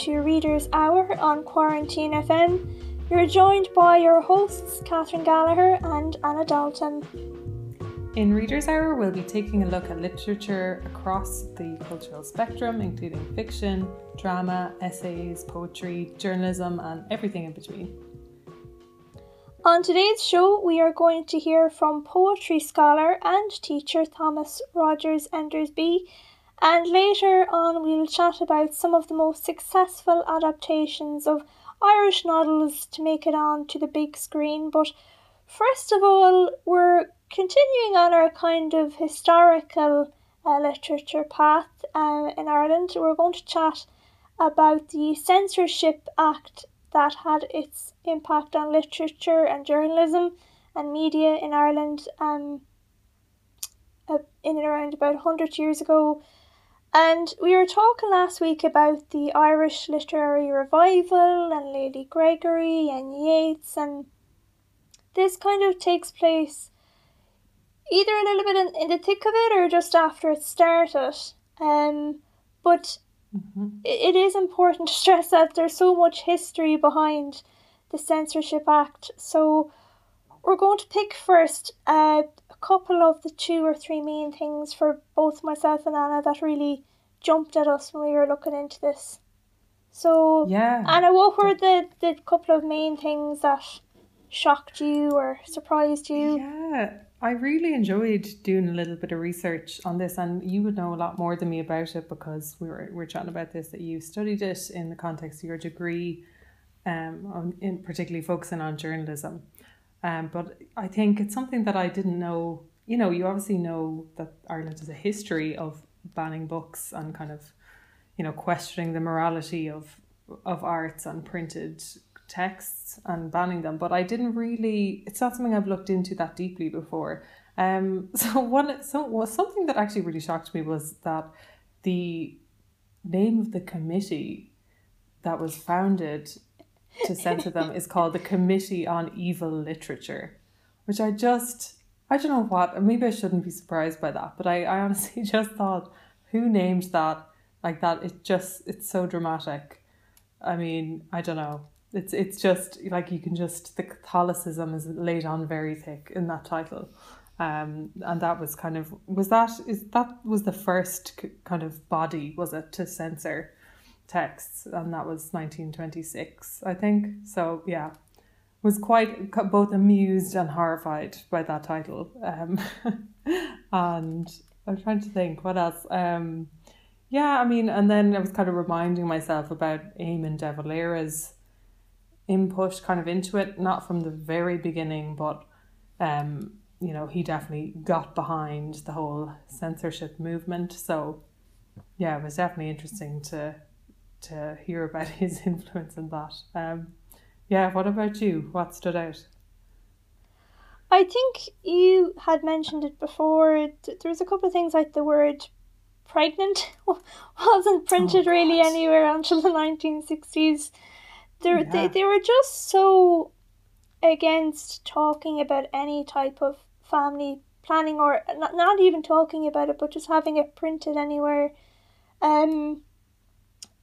to Reader's Hour on Quarantine FM. You're joined by your hosts, Catherine Gallagher and Anna Dalton. In Reader's Hour, we'll be taking a look at literature across the cultural spectrum, including fiction, drama, essays, poetry, journalism, and everything in between. On today's show, we are going to hear from poetry scholar and teacher Thomas Rogers Endersby, and later on, we'll chat about some of the most successful adaptations of Irish novels to make it on to the big screen. But first of all, we're continuing on our kind of historical uh, literature path uh, in Ireland, we're going to chat about the Censorship Act that had its impact on literature and journalism and media in Ireland um, uh, in and around about 100 years ago. And we were talking last week about the Irish literary revival and Lady Gregory and Yeats, and this kind of takes place either a little bit in, in the thick of it or just after it started. Um, but mm-hmm. it, it is important to stress that there's so much history behind the Censorship Act. So we're going to pick first uh, couple of the two or three main things for both myself and Anna that really jumped at us when we were looking into this. So yeah, Anna, what were the, the couple of main things that shocked you or surprised you? Yeah. I really enjoyed doing a little bit of research on this, and you would know a lot more than me about it because we were, we were chatting about this that you studied it in the context of your degree, um, on, in particularly focusing on journalism. Um, but I think it's something that I didn't know. You know, you obviously know that Ireland has a history of banning books and kind of, you know, questioning the morality of of arts and printed texts and banning them, but I didn't really. It's not something I've looked into that deeply before. Um, so one, so was something that actually really shocked me was that the name of the committee that was founded to censor them is called the Committee on Evil Literature, which I just I don't know what. Maybe I shouldn't be surprised by that, but I, I honestly just thought who named that like that. It just it's so dramatic. I mean, I don't know it's it's just like you can just the Catholicism is laid on very thick in that title. Um, and that was kind of was that is that was the first kind of body was it to censor texts and that was 1926 I think. So yeah. Was quite both amused and horrified by that title. Um, and I'm trying to think what else? Um, yeah I mean and then I was kind of reminding myself about Eamon de Valera's input kind of into it, not from the very beginning, but um, you know, he definitely got behind the whole censorship movement. So yeah, it was definitely interesting to to hear about his influence in that. Um, yeah, what about you? What stood out? I think you had mentioned it before. There was a couple of things like the word pregnant wasn't printed oh, really anywhere until the 1960s they yeah. they, they were just so against talking about any type of family planning or not, not even talking about it but just having it printed anywhere um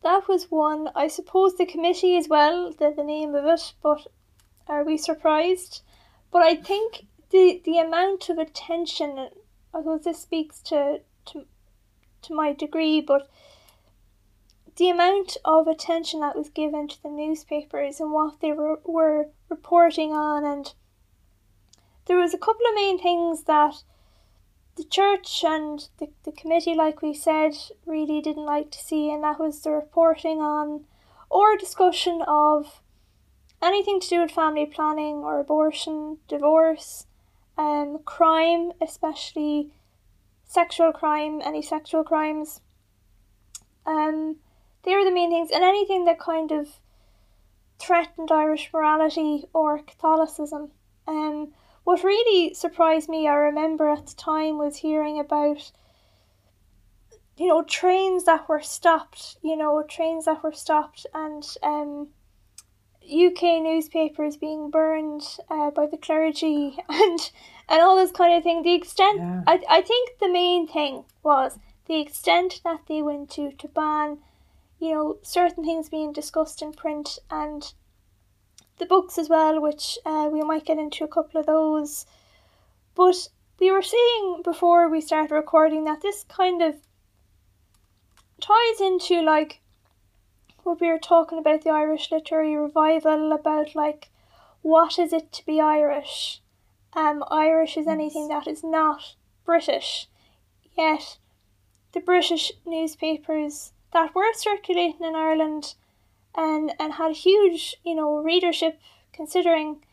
that was one. I suppose the committee as well the, the name of it but are we surprised? But i think the the amount of attention i suppose this speaks to to to my degree but the amount of attention that was given to the newspapers and what they were, were reporting on and there was a couple of main things that the church and the, the committee like we said really didn't like to see and that was the reporting on or discussion of anything to do with family planning or abortion divorce um, crime especially sexual crime any sexual crimes um, they were the main things, and anything that kind of threatened Irish morality or Catholicism. Um, what really surprised me, I remember at the time, was hearing about, you know, trains that were stopped, you know, trains that were stopped, and um, UK newspapers being burned uh, by the clergy and and all this kind of thing. The extent, yeah. I, I think the main thing was the extent that they went to to ban, you know, certain things being discussed in print and the books as well, which uh, we might get into a couple of those. But we were saying before we started recording that this kind of ties into like what we were talking about the Irish literary revival about like what is it to be Irish? Um, Irish is anything that is not British. Yet the British newspapers that were circulating in Ireland and and had huge, you know, readership considering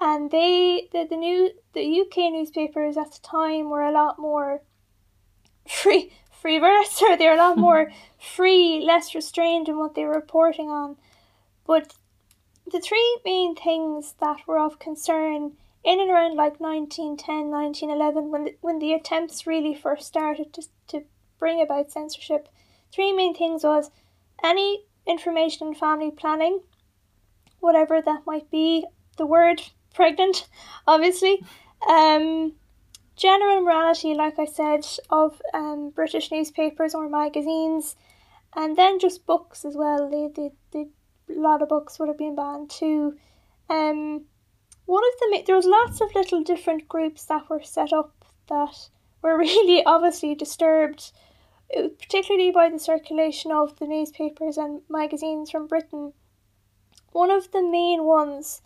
and they the, the new the UK newspapers at the time were a lot more free free verse or they're a lot hmm. more free, less restrained in what they were reporting on. But the three main things that were of concern in and around like 1910, 1911, when the, when the attempts really first started to, to bring about censorship, three main things was any information and family planning, whatever that might be, the word pregnant, obviously, um, general morality, like I said, of um, British newspapers or magazines, and then just books as well. They, they, a lot of books would have been banned too. Um, one of them, there was lots of little different groups that were set up that were really obviously disturbed, particularly by the circulation of the newspapers and magazines from Britain. One of the main ones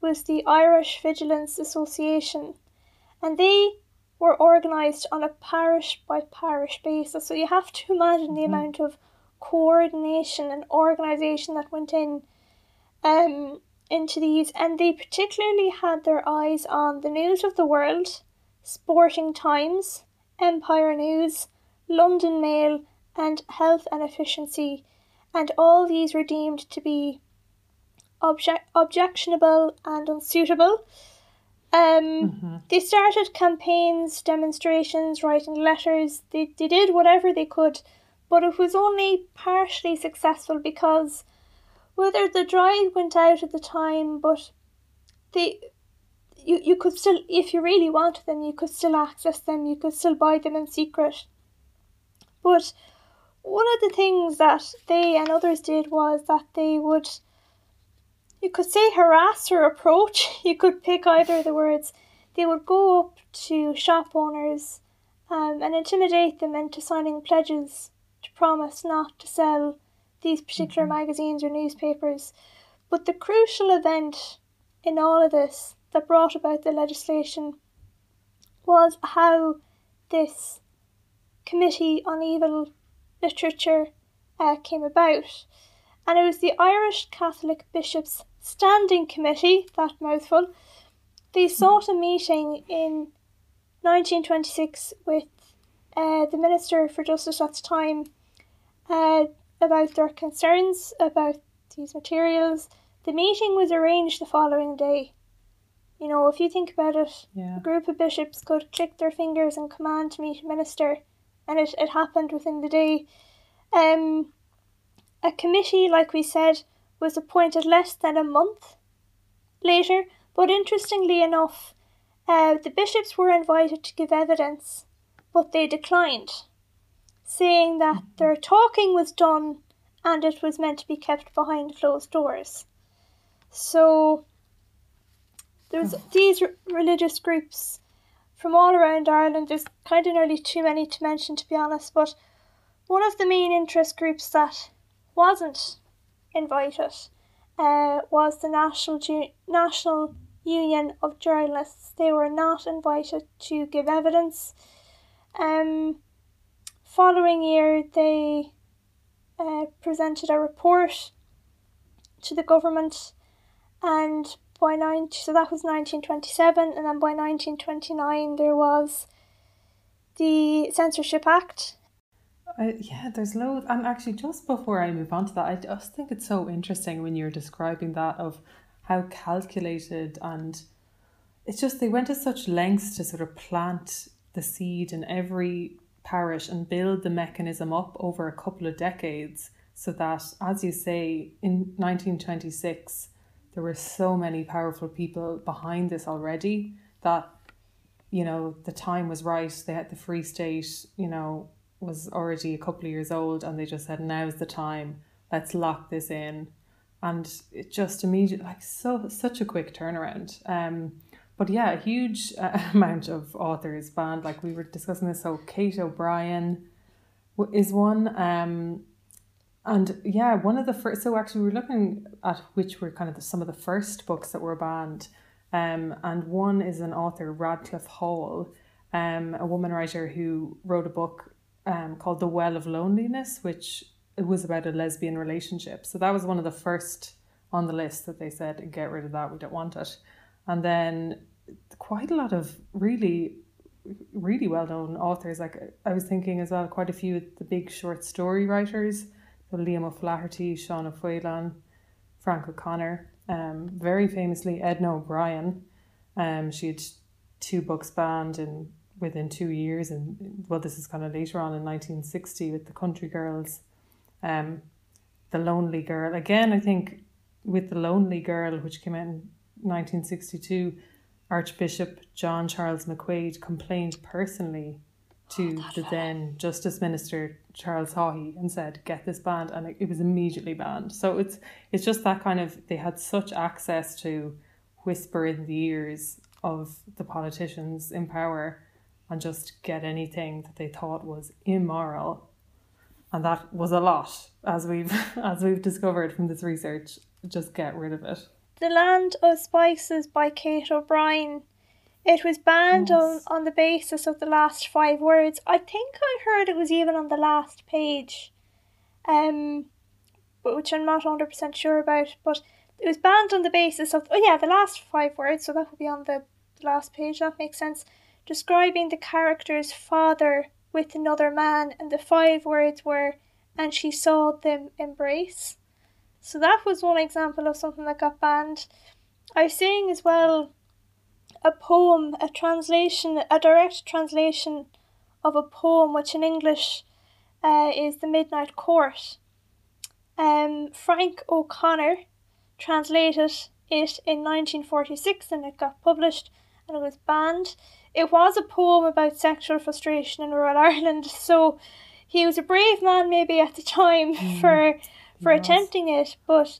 was the Irish Vigilance Association, and they were organised on a parish by parish basis. So you have to imagine the mm-hmm. amount of coordination and organisation that went in um, into these, and they particularly had their eyes on the news of the world, Sporting Times, Empire News, London Mail, and Health and Efficiency, and all these were deemed to be object- objectionable and unsuitable. Um, mm-hmm. They started campaigns, demonstrations, writing letters. They, they did whatever they could, but it was only partially successful because whether the drive went out at the time, but they you, you could still if you really wanted them you could still access them you could still buy them in secret but one of the things that they and others did was that they would you could say harass or approach. You could pick either of the words. They would go up to shop owners um, and intimidate them into signing pledges to promise not to sell these particular mm-hmm. magazines or newspapers. But the crucial event in all of this that brought about the legislation was how this Committee on Evil Literature uh, came about. And it was the Irish Catholic Bishops Standing Committee, that mouthful, they sought a meeting in 1926 with uh, the Minister for Justice at the time uh, about their concerns about these materials. The meeting was arranged the following day. You know, if you think about it, yeah. a group of bishops could click their fingers and command to meet a minister, and it, it happened within the day. Um, a committee, like we said, was appointed less than a month later, but interestingly enough, uh, the bishops were invited to give evidence, but they declined, saying that mm-hmm. their talking was done and it was meant to be kept behind closed doors. So there's mm. these r- religious groups from all around Ireland. There's kind of nearly too many to mention, to be honest. But one of the main interest groups that wasn't invited uh, was the National, Ju- National Union of Journalists. They were not invited to give evidence. Um, following year, they uh, presented a report to the government, and by 19, so that was 1927, and then by 1929 there was the Censorship Act uh, yeah, there's loads. And actually, just before I move on to that, I just think it's so interesting when you're describing that of how calculated and it's just they went to such lengths to sort of plant the seed in every parish and build the mechanism up over a couple of decades so that, as you say, in 1926, there were so many powerful people behind this already that, you know, the time was right. They had the Free State, you know, was already a couple of years old, and they just said, "Now's the time. Let's lock this in." And it just immediately, like so, such a quick turnaround. Um, but yeah, a huge uh, amount of authors banned. Like we were discussing this. So Kate O'Brien is one. Um, and yeah, one of the first. So actually, we were looking at which were kind of the, some of the first books that were banned. Um, and one is an author, Radclyffe Hall, um, a woman writer who wrote a book um, called The Well of Loneliness, which was about a lesbian relationship. So that was one of the first on the list that they said, get rid of that, we don't want it. And then quite a lot of really, really well known authors. Like I was thinking as well, quite a few of the big short story writers. Liam O'Flaherty, Sean O'Faolain, Frank O'Connor. Um, very famously, Edna O'Brien. Um, she had two books banned in within two years, and well, this is kind of later on in 1960 with the Country Girls. Um, the Lonely Girl. Again, I think with the Lonely Girl, which came out in 1962, Archbishop John Charles McQuaid complained personally to oh, the then Justice Minister Charles Haughey and said, "Get this banned," and it, it was immediately banned. So it's it's just that kind of they had such access to whisper in the ears of the politicians in power and just get anything that they thought was immoral. And that was a lot as we've as we've discovered from this research. Just get rid of it. The land of spices by kate o'brien it was banned yes. on, on the basis of the last five words i think i heard it was even on the last page um but which i'm not 100% sure about but it was banned on the basis of oh yeah the last five words so that would be on the last page that makes sense describing the character's father with another man, and the five words were, and she saw them embrace. So that was one example of something that got banned. I was seeing as well a poem, a translation, a direct translation of a poem which in English uh, is The Midnight Court. Um, Frank O'Connor translated it in 1946 and it got published and it was banned. It was a poem about sexual frustration in rural Ireland, so he was a brave man maybe at the time mm, for for attempting it, but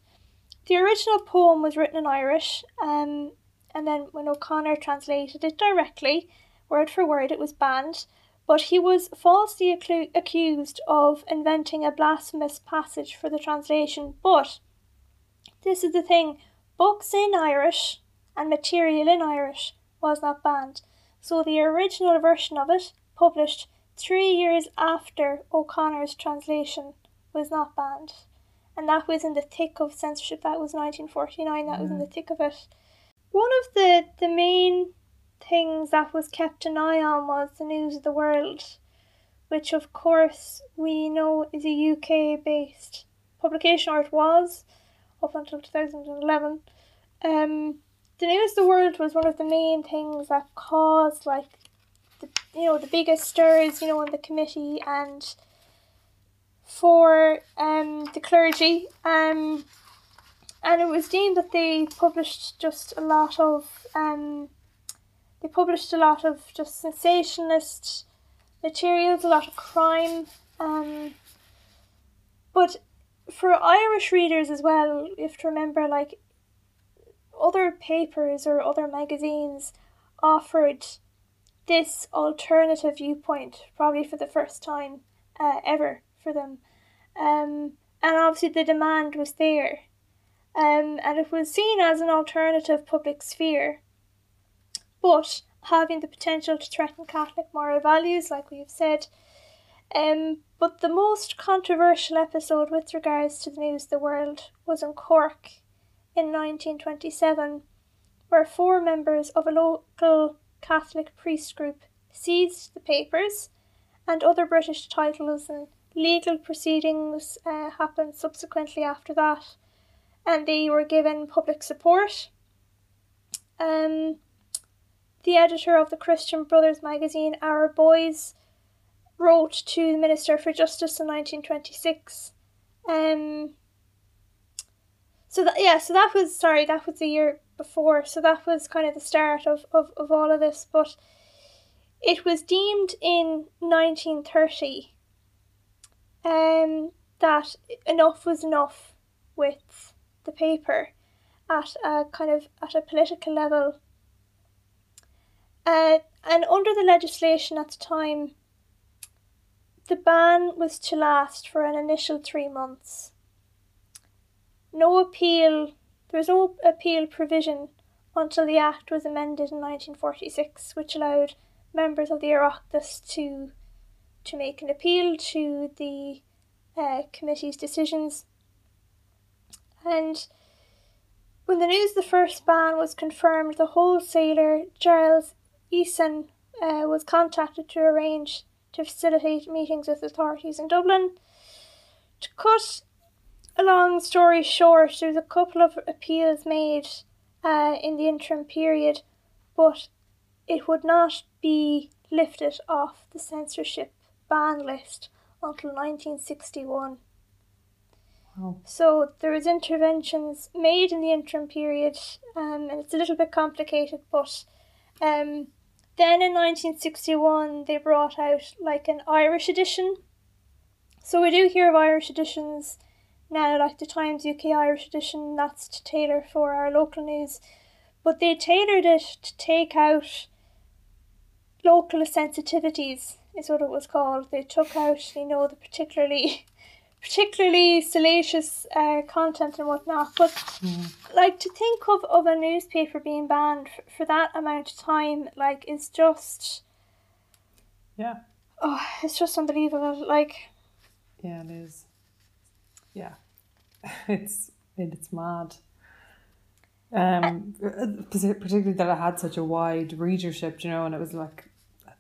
the original poem was written in Irish, um, and then when O'Connor translated it directly, word for word, it was banned. But he was falsely accu- accused of inventing a blasphemous passage for the translation. But this is the thing books in Irish and material in Irish was not banned so the original version of it, published three years after O'Connor's translation, was not banned. And that was in the thick of censorship. That was 1949, that mm. was in the mm. thick of it. One of the, the main things that was kept an eye on was the News of the World, which of course we know is a UK based publication, or it was up until 2011. Um, the news of the world was one of the main things that caused like the you know the biggest stirs you know in the committee and for um the clergy um and it was deemed that they published just a lot of um they published a lot of just sensationalist materials a lot of crime um but for Irish readers as well, you have to remember like other papers or other magazines offered this alternative viewpoint, probably for the first time uh, ever for them. Um, and obviously, the demand was there. Um, and it was seen as an alternative public sphere, but having the potential to threaten Catholic moral values, like we have said. Um, but the most controversial episode with regards to the news of the world was in Cork in 1927, where four members of a local Catholic priest group seized the papers and other British titles and legal proceedings uh, happened subsequently after that and they were given public support. Um, the editor of the Christian Brothers magazine, Our Boys, wrote to the Minister for Justice in 1926 um, so that yeah so that was sorry that was the year before so that was kind of the start of, of, of all of this but it was deemed in 1930 um, that enough was enough with the paper at a kind of at a political level. Uh, and under the legislation at the time, the ban was to last for an initial three months. No appeal, there was no appeal provision until the Act was amended in 1946, which allowed members of the Oireachtas to to make an appeal to the uh, committee's decisions. And when the news the first ban was confirmed, the wholesaler Giles Eason uh, was contacted to arrange to facilitate meetings with authorities in Dublin. To cut a long story short, there was a couple of appeals made uh, in the interim period, but it would not be lifted off the censorship ban list until 1961. So there was interventions made in the interim period, um, and it's a little bit complicated, but um, then in 1961 they brought out like an Irish edition. So we do hear of Irish editions now, like the Times UK Irish edition, that's to tailor for our local news, but they tailored it to take out local sensitivities is what it was called. They took out, you know, the particularly particularly salacious uh, content and whatnot. But mm. like to think of, of a newspaper being banned for, for that amount of time, like is just yeah. Oh, it's just unbelievable. Like yeah, it is. Yeah, it's it's mad. Um, particularly that it had such a wide readership, you know, and it was like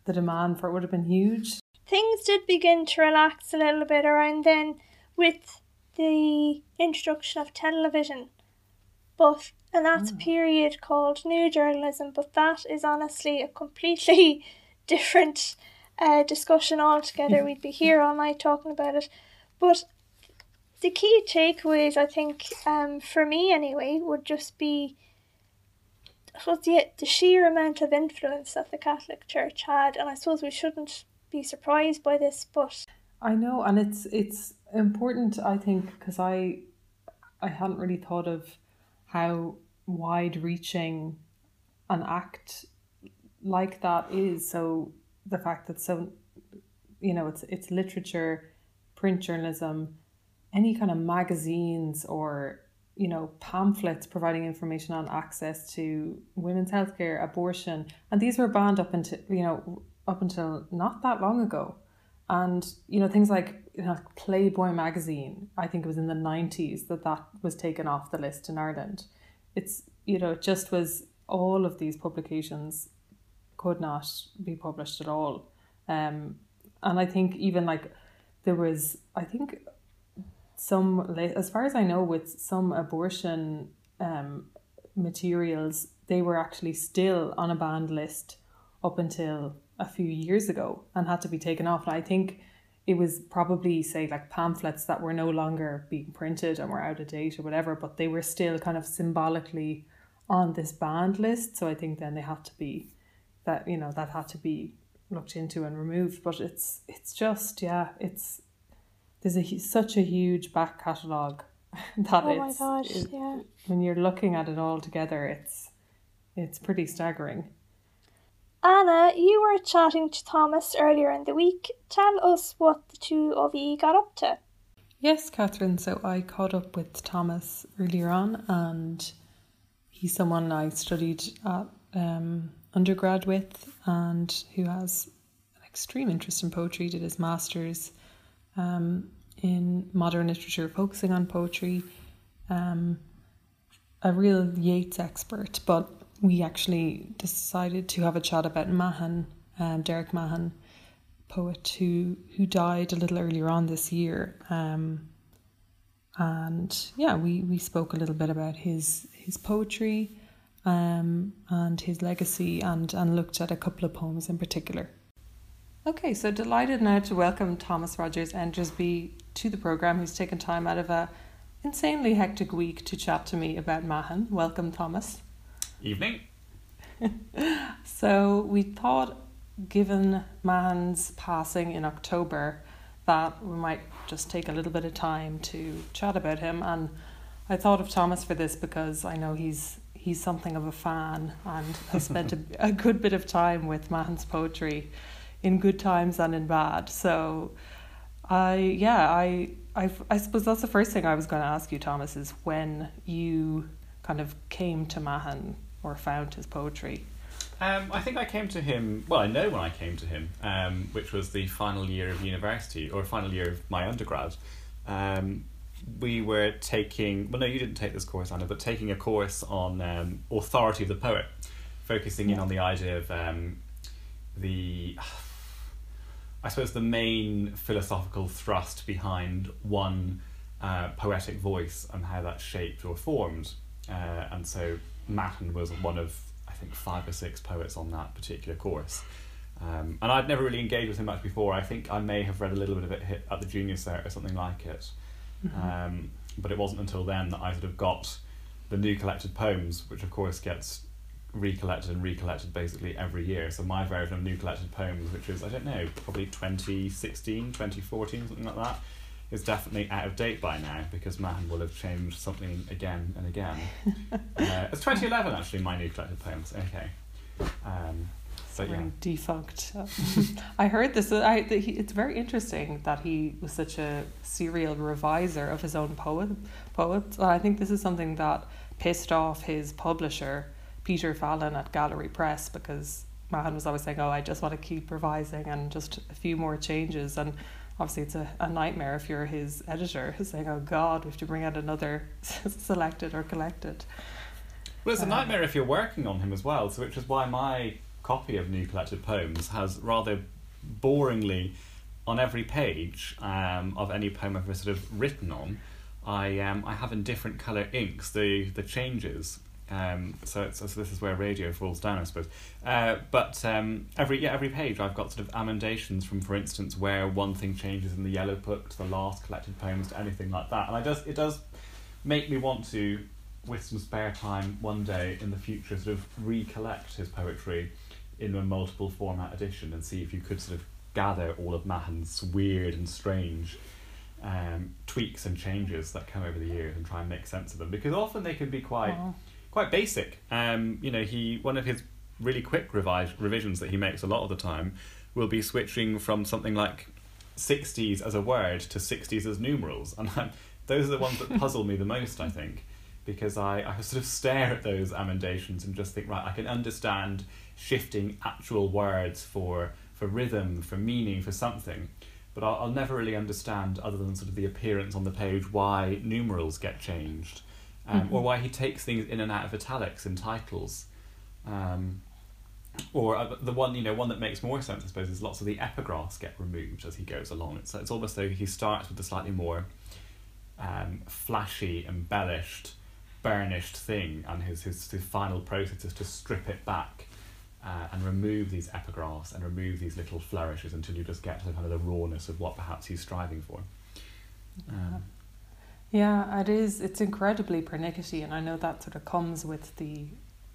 the demand for it would have been huge. Things did begin to relax a little bit around then with the introduction of television. But and that's mm. a period called new journalism, but that is honestly a completely different uh, discussion altogether. We'd be here all night talking about it. But the key takeaways, I think, um, for me anyway, would just be the, the sheer amount of influence that the Catholic Church had, and I suppose we shouldn't be surprised by this, but I know, and it's it's important, I think, because I I hadn't really thought of how wide reaching an act like that is. So the fact that so you know it's it's literature, print journalism, any kind of magazines or you know, pamphlets providing information on access to women's healthcare, abortion, and these were banned up until you know up until not that long ago. And you know things like you know, Playboy magazine, I think it was in the nineties that that was taken off the list in Ireland. It's you know it just was all of these publications could not be published at all. Um, and I think even like there was I think some, as far as I know, with some abortion um, materials, they were actually still on a banned list up until a few years ago and had to be taken off. And I think it was probably say like pamphlets that were no longer being printed and were out of date or whatever, but they were still kind of symbolically on this banned list. So I think then they had to be that you know that had to be looked into and removed. But it's it's just yeah, it's there's a such a huge back catalogue that oh it's, my gosh, it, yeah. when you're looking at it all together, it's it's pretty staggering. Anna, you were chatting to Thomas earlier in the week. Tell us what the two of you got up to. Yes, Catherine. So I caught up with Thomas earlier on, and he's someone I studied at um, undergrad with, and who has an extreme interest in poetry. Did his masters um, in modern literature, focusing on poetry. Um, a real Yeats expert, but we actually decided to have a chat about Mahon, um, Derek Mahon, poet who who died a little earlier on this year. Um, and yeah, we, we spoke a little bit about his his poetry um, and his legacy and, and looked at a couple of poems in particular. Okay, so delighted now to welcome Thomas Rogers Endersby to the programme, who's taken time out of a insanely hectic week to chat to me about Mahon. Welcome, Thomas. Evening. so we thought, given Mahon's passing in October, that we might just take a little bit of time to chat about him. And I thought of Thomas for this because I know he's he's something of a fan and has spent a, a good bit of time with Mahon's poetry in good times and in bad. So I yeah, I I I suppose that's the first thing I was going to ask you Thomas is when you kind of came to Mahon or found his poetry. Um, I think I came to him. Well, I know when I came to him, um, which was the final year of university or final year of my undergrad. Um, we were taking. Well, no, you didn't take this course, Anna, but taking a course on um, authority of the poet, focusing in on the idea of um, the. I suppose the main philosophical thrust behind one uh, poetic voice and how that's shaped or formed. Uh, and so Mahon was one of I think five or six poets on that particular course. Um, and I'd never really engaged with him much before. I think I may have read a little bit of it at the junior cert or something like it. Mm-hmm. Um, but it wasn't until then that I sort of got the new collected poems, which of course gets recollected and recollected basically every year. So my version of new collected poems, which is, I don't know, probably 2016, 2014, something like that, is definitely out of date by now because Mahon will have changed something again and again. uh, it's 2011 actually, my new collected poems. Okay. Um, so yeah. Defunct. I heard this. I, he, it's very interesting that he was such a serial reviser of his own poet, poets. I think this is something that pissed off his publisher, Peter Fallon at Gallery Press, because Mahon was always saying, "Oh, I just want to keep revising and just a few more changes." And obviously it's a, a nightmare if you're his editor saying, oh God, we have to bring out another selected or collected. Well, it's a um, nightmare if you're working on him as well, so which is why my copy of New Collected Poems has rather boringly on every page um, of any poem I've sort of written on, I um, I have in different colour inks the the changes um, so, so this is where radio falls down, I suppose. Uh, but um, every yeah every page I've got sort of amendations from, for instance, where one thing changes in the yellow book to the last collected poems to anything like that, and I does it does make me want to, with some spare time one day in the future, sort of recollect his poetry in a multiple format edition and see if you could sort of gather all of Mahon's weird and strange um, tweaks and changes that come over the years and try and make sense of them. Because often they can be quite quite basic. Um, you know, he one of his really quick revise, revisions that he makes a lot of the time will be switching from something like 60s as a word to 60s as numerals. And I'm, those are the ones that puzzle me the most, I think, because I, I sort of stare at those amendations and just think, right, I can understand shifting actual words for, for rhythm, for meaning, for something. But I'll, I'll never really understand, other than sort of the appearance on the page, why numerals get changed um, mm-hmm. or why he takes things in and out of italics in titles. Um, or uh, the one you know one that makes more sense, I suppose, is lots of the epigraphs get removed as he goes along. It's it's almost though he starts with a slightly more um, flashy, embellished, burnished thing, and his, his his final process is to strip it back uh, and remove these epigraphs and remove these little flourishes until you just get to the kind of the rawness of what perhaps he's striving for. Um, yeah, it is. It's incredibly pernickety, and I know that sort of comes with the,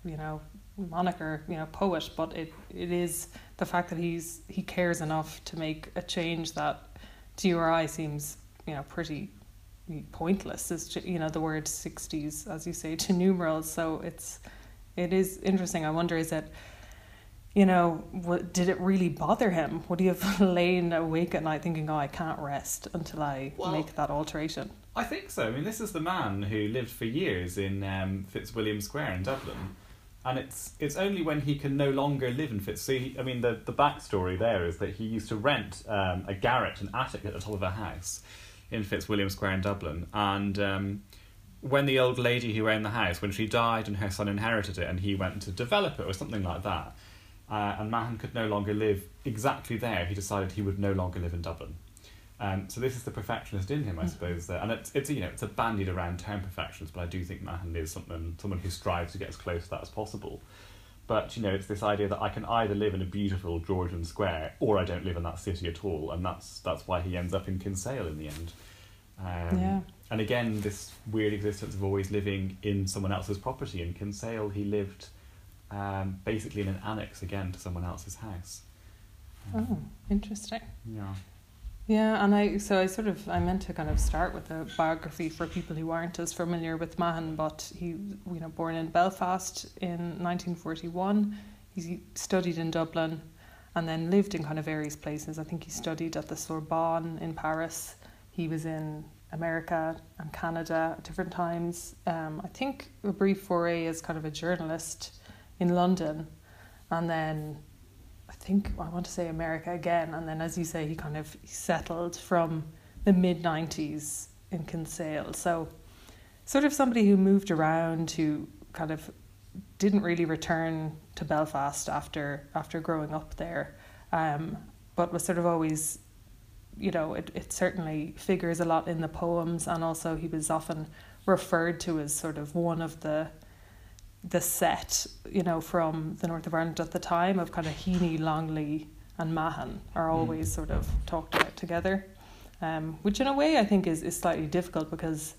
you know, moniker, you know, poet. But it, it is the fact that he's he cares enough to make a change that, to your eye, seems you know pretty pointless. Is you know the word sixties, as you say, to numerals. So it's, it is interesting. I wonder is it you know, what, did it really bother him? Would he have lain awake at night thinking, "Oh, I can't rest until I well, make that alteration"? I think so. I mean, this is the man who lived for years in um, Fitzwilliam Square in Dublin, and it's it's only when he can no longer live in Fitz. So he, I mean, the the backstory there is that he used to rent um, a garret, an attic at the top of a house in Fitzwilliam Square in Dublin, and. Um, when the old lady who owned the house, when she died and her son inherited it, and he went to develop it or something like that, uh, and Mahon could no longer live exactly there. He decided he would no longer live in Dublin. Um, so this is the perfectionist in him, I mm. suppose, and it's it's you know it's a bandied around term perfectionist, but I do think Mahon is someone someone who strives to get as close to that as possible. But you know, it's this idea that I can either live in a beautiful Georgian square or I don't live in that city at all, and that's that's why he ends up in Kinsale in the end. Um, yeah. And again, this weird existence of always living in someone else's property. In Kinsale, he lived um, basically in an annex again to someone else's house. Oh, interesting. Yeah. Yeah, and I so I sort of I meant to kind of start with a biography for people who aren't as familiar with Mahon, but he you know born in Belfast in nineteen forty one. He studied in Dublin, and then lived in kind of various places. I think he studied at the Sorbonne in Paris. He was in America and Canada at different times. Um, I think a brief foray as kind of a journalist in London, and then I think I want to say America again, and then as you say, he kind of settled from the mid '90s in Kinsale. So, sort of somebody who moved around, who kind of didn't really return to Belfast after after growing up there, um, but was sort of always, you know, it it certainly figures a lot in the poems, and also he was often referred to as sort of one of the the set, you know, from the north of Ireland at the time of kind of Heaney, Longley, and Mahon are always mm. sort of talked about together, um, which in a way I think is, is slightly difficult because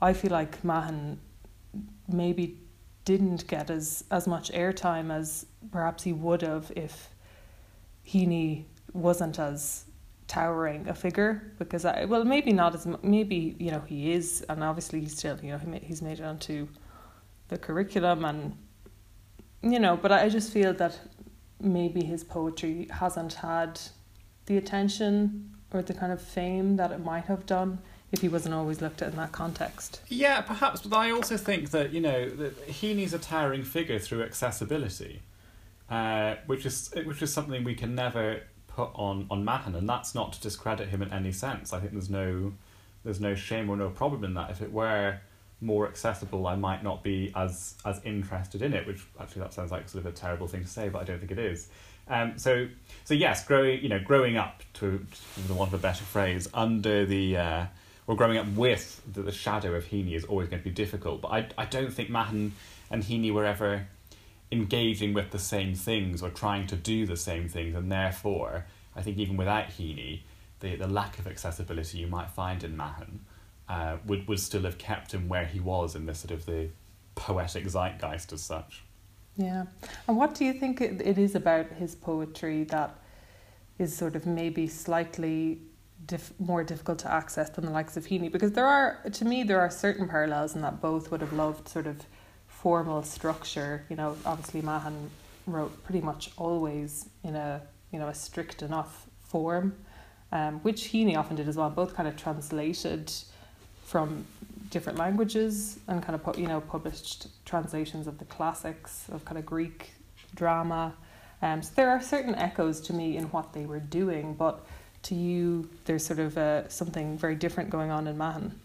I feel like Mahon maybe didn't get as, as much airtime as perhaps he would have if Heaney wasn't as towering a figure because I well maybe not as maybe you know he is and obviously he's still you know he he's made it onto the curriculum and you know but i just feel that maybe his poetry hasn't had the attention or the kind of fame that it might have done if he wasn't always looked at in that context. Yeah, perhaps, but I also think that you know that Heaney's a towering figure through accessibility, uh, which is which is something we can never put on on Mahon, and that's not to discredit him in any sense. I think there's no there's no shame or no problem in that. If it were more accessible, I might not be as as interested in it. Which actually that sounds like sort of a terrible thing to say, but I don't think it is. Um, so so yes, growing you know growing up to, to the want of a better phrase under the uh, or growing up with the, the shadow of Heaney is always going to be difficult. But I I don't think Mahon and Heaney were ever engaging with the same things or trying to do the same things, and therefore I think even without Heaney, the the lack of accessibility you might find in Mahon uh, would would still have kept him where he was in the sort of the poetic zeitgeist as such. Yeah, and what do you think it, it is about his poetry that is sort of maybe slightly more difficult to access than the likes of Heaney? Because there are, to me, there are certain parallels in that both would have loved sort of formal structure. You know, obviously Mahon wrote pretty much always in a you know a strict enough form, um, which Heaney often did as well. Both kind of translated from different languages and kind of you know published translations of the classics of kind of Greek drama. Um, so there are certain echoes to me in what they were doing, but to you, there's sort of uh, something very different going on in Mahon.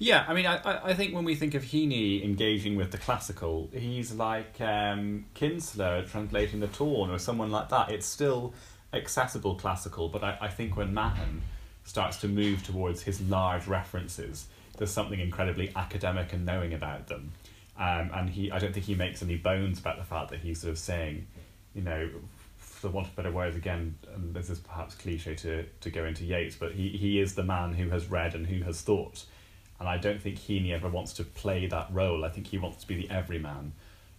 Yeah, I mean, I, I think when we think of Heaney engaging with the classical, he's like um, Kinsella translating the Táin or someone like that. It's still accessible classical, but I, I think when Mahon starts to move towards his large references, there's something incredibly academic and knowing about them. Um, and he, I don't think he makes any bones about the fact that he's sort of saying, you know, for want of better words, again, and this is perhaps cliche to, to go into Yeats, but he, he is the man who has read and who has thought. And I don't think Heaney ever wants to play that role. I think he wants to be the everyman.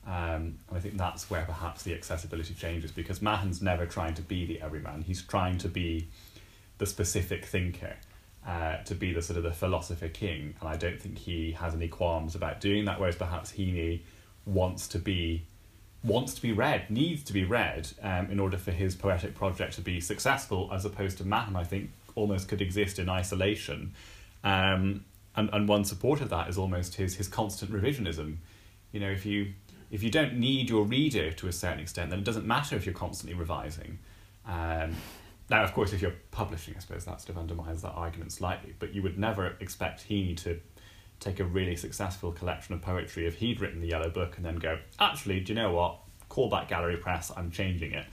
Um, and I think that's where perhaps the accessibility changes because Mahon's never trying to be the everyman. He's trying to be the specific thinker, uh, to be the sort of the philosopher king, and I don't think he has any qualms about doing that. Whereas perhaps Heaney wants to be wants to be read, needs to be read, um, in order for his poetic project to be successful, as opposed to Mahon, I think, almost could exist in isolation. Um, and, and one support of that is almost his, his constant revisionism. You know, if you if you don't need your reader to a certain extent, then it doesn't matter if you're constantly revising. Um, now, of course, if you're publishing, I suppose that sort of undermines that argument slightly, but you would never expect Heaney to take a really successful collection of poetry if he'd written the Yellow Book and then go, actually, do you know what? Call back Gallery Press, I'm changing it.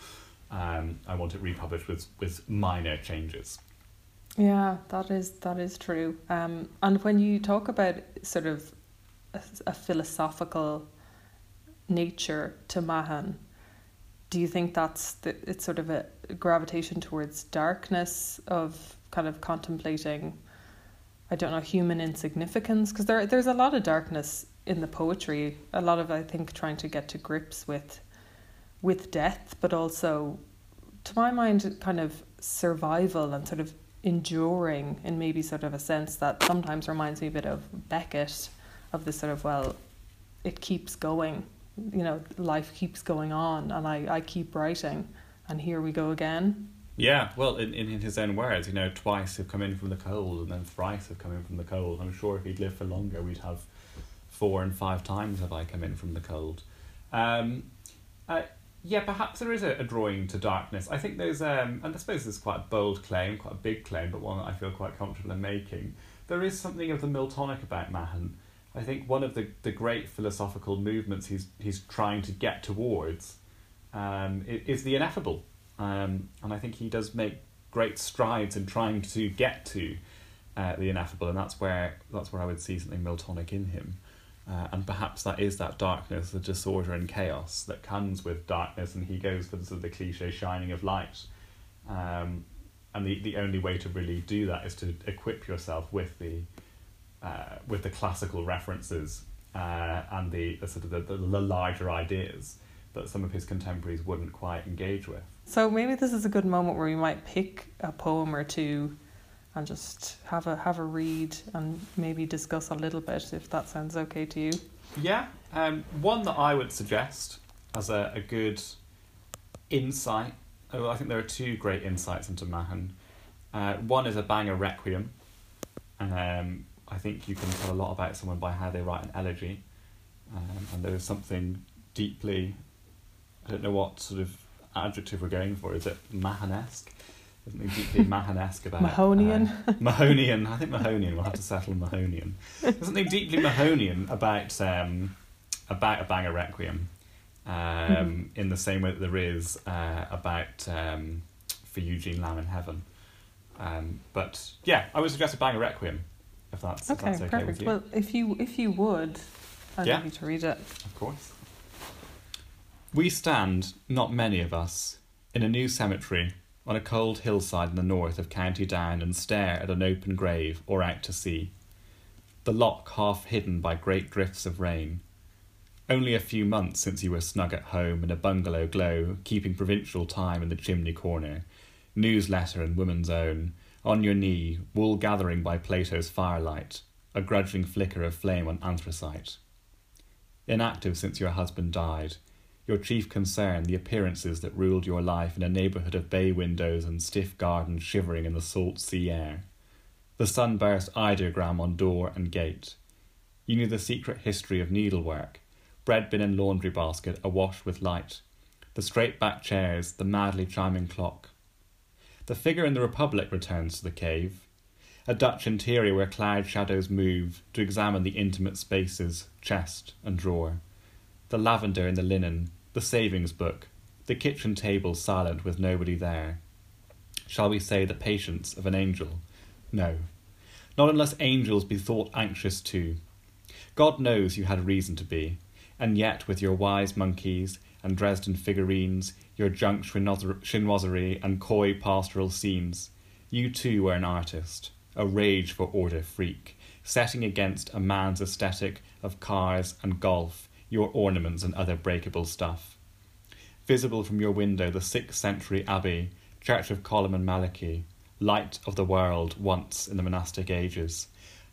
Um, I want it republished with, with minor changes. Yeah, that is that is true. Um, and when you talk about sort of a, a philosophical nature to Mahon, do you think that's the, it's sort of a gravitation towards darkness of kind of contemplating I don't know human insignificance because there there's a lot of darkness in the poetry a lot of I think trying to get to grips with with death but also to my mind kind of survival and sort of enduring in maybe sort of a sense that sometimes reminds me a bit of Beckett, of this sort of, well, it keeps going. You know, life keeps going on, and I, I keep writing, and here we go again. Yeah, well, in, in his own words, you know, twice have come in from the cold and then thrice have come in from the cold. I'm sure if he'd lived for longer, we'd have four and five times have I come in from the cold. Um, uh, yeah, perhaps there is a, a, drawing to darkness. I think there's, um, and I suppose this is quite a bold claim, quite a big claim, but one that I feel quite comfortable in making. There is something of the Miltonic about Mahon. I think one of the, the great philosophical movements he's, he's trying to get towards um, is the ineffable. Um, and I think he does make great strides in trying to get to uh, the ineffable, and that's where that's where I would see something Miltonic in him. Uh, and perhaps that is that darkness, the disorder and chaos that comes with darkness, and he goes for the, the cliche shining of light. Um, and the, the only way to really do that is to equip yourself with the uh, with the classical references uh, and the, the sort of the, the, larger ideas that some of his contemporaries wouldn't quite engage with. So maybe this is a good moment where we might pick a poem or two and just have a have a read and maybe discuss a little bit if that sounds okay to you. Yeah, um, one that I would suggest as a, a good insight. Oh, I think there are two great insights into Mahon. Uh, one is a Bangor requiem. Um, I think you can tell a lot about someone by how they write an elegy, um, and there is something deeply. I don't know what sort of adjective we're going for. Is it Mahonesque? something deeply Mahonesque about Mahonian. Uh, Mahonian. I think Mahonian. We'll have to settle Mahonian. There's something deeply Mahonian about um, about a Bangor requiem, um, mm-hmm. in the same way that there is uh, about um, for Eugene Lambe in Heaven. Um, but yeah, I would suggest a Bangor requiem if that's okay. If that's okay perfect. Well, if you if you would, I'd yeah. like you to read it. Of course. We stand, not many of us, in a new cemetery on a cold hillside in the north of County Down and stare at an open grave or out to sea. The loch half hidden by great drifts of rain. Only a few months since you were snug at home in a bungalow glow, keeping provincial time in the chimney corner, newsletter and woman's own, on your knee, wool gathering by Plato's firelight, a grudging flicker of flame on anthracite. Inactive since your husband died, your chief concern the appearances that ruled your life in a neighbourhood of bay windows and stiff gardens shivering in the salt sea air. The sunburst ideogram on door and gate. You knew the secret history of needlework, bread bin and laundry basket awash with light, the straight backed chairs, the madly chiming clock. The figure in the Republic returns to the cave, a Dutch interior where cloud shadows move to examine the intimate spaces, chest and drawer. The lavender in the linen, the savings book, the kitchen table silent with nobody there. Shall we say the patience of an angel? No. Not unless angels be thought anxious too. God knows you had reason to be, and yet with your wise monkeys and Dresden figurines, your junk chinoiserie and coy pastoral scenes, you too were an artist, a rage for order freak, setting against a man's aesthetic of cars and golf your ornaments and other breakable stuff. Visible from your window, the sixth century abbey, church of Colum and Malachy, light of the world once in the monastic ages,